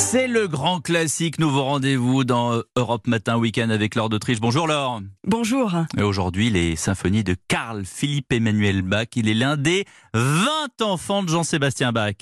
C'est le grand classique, nouveau rendez-vous dans Europe Matin Week-end avec Laure d'Autriche. Bonjour Laure. Bonjour. Et aujourd'hui, les symphonies de Carl Philippe Emmanuel Bach. Il est l'un des 20 enfants de Jean-Sébastien Bach.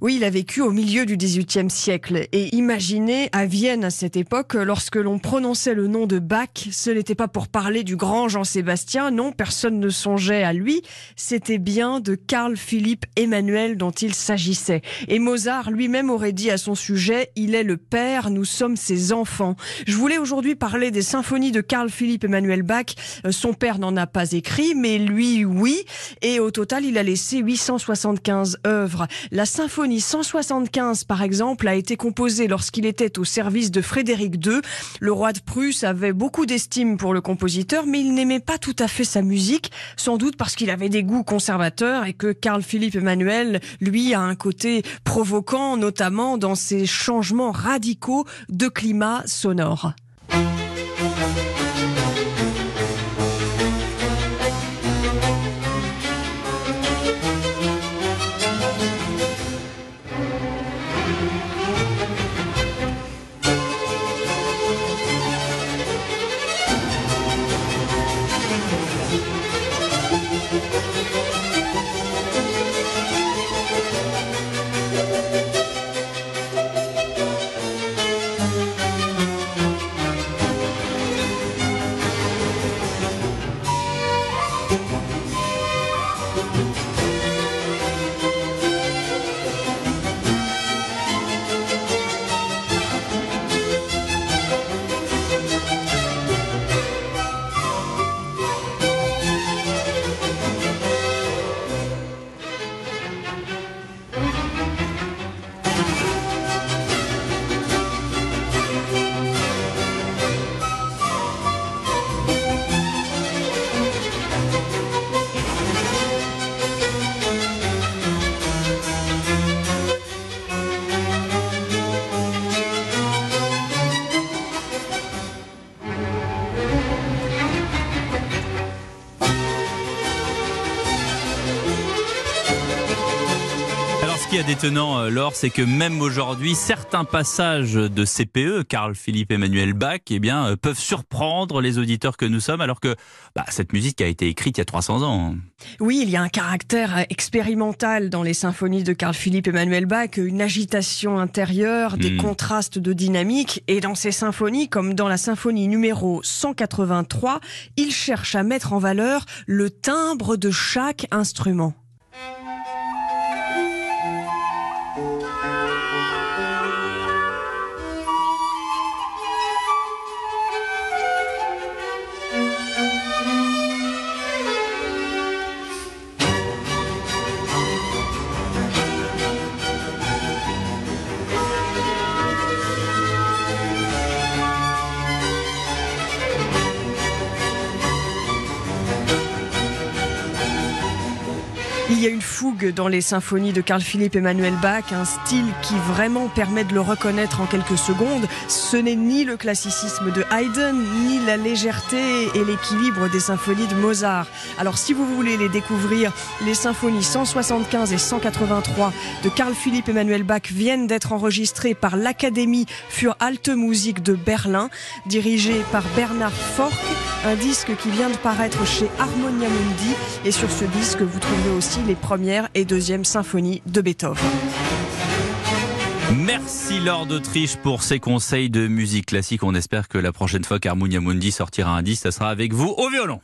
Oui, il a vécu au milieu du XVIIIe siècle. Et imaginez, à Vienne à cette époque, lorsque l'on prononçait le nom de Bach, ce n'était pas pour parler du grand Jean-Sébastien, non, personne ne songeait à lui. C'était bien de Carl Philippe Emmanuel dont il s'agissait. Et Mozart lui-même aurait dit à son sujet il est le père, nous sommes ses enfants. Je voulais aujourd'hui parler des symphonies de Carl Philipp Emmanuel Bach. Euh, son père n'en a pas écrit, mais lui, oui. Et au total, il a laissé 875 œuvres. La symphonie 175, par exemple, a été composée lorsqu'il était au service de Frédéric II. Le roi de Prusse avait beaucoup d'estime pour le compositeur, mais il n'aimait pas tout à fait sa musique, sans doute parce qu'il avait des goûts conservateurs et que Carl Philipp Emmanuel, lui, a un côté provoquant, notamment dans ses changements radicaux de climat sonore. Ce qui est détenant, euh, Laure, c'est que même aujourd'hui, certains passages de CPE, Carl Philippe Emmanuel Bach, eh bien, euh, peuvent surprendre les auditeurs que nous sommes, alors que bah, cette musique a été écrite il y a 300 ans. Oui, il y a un caractère expérimental dans les symphonies de Carl Philippe Emmanuel Bach, une agitation intérieure, des hmm. contrastes de dynamique, et dans ces symphonies, comme dans la symphonie numéro 183, il cherche à mettre en valeur le timbre de chaque instrument. Il y a une fougue dans les symphonies de Carl Philipp Emmanuel Bach, un style qui vraiment permet de le reconnaître en quelques secondes. Ce n'est ni le classicisme de Haydn, ni la légèreté et l'équilibre des symphonies de Mozart. Alors si vous voulez les découvrir, les symphonies 175 et 183 de Carl Philipp Emmanuel Bach viennent d'être enregistrées par l'Académie für Alte Musik de Berlin, dirigée par Bernard Fork, un disque qui vient de paraître chez Harmonia Mundi. Et sur ce disque, vous trouverez aussi les premières et deuxièmes symphonies de Beethoven. Merci Laure d'Autriche pour ces conseils de musique classique. On espère que la prochaine fois qu'Harmonia Mundi sortira un disque, ça sera avec vous au violon.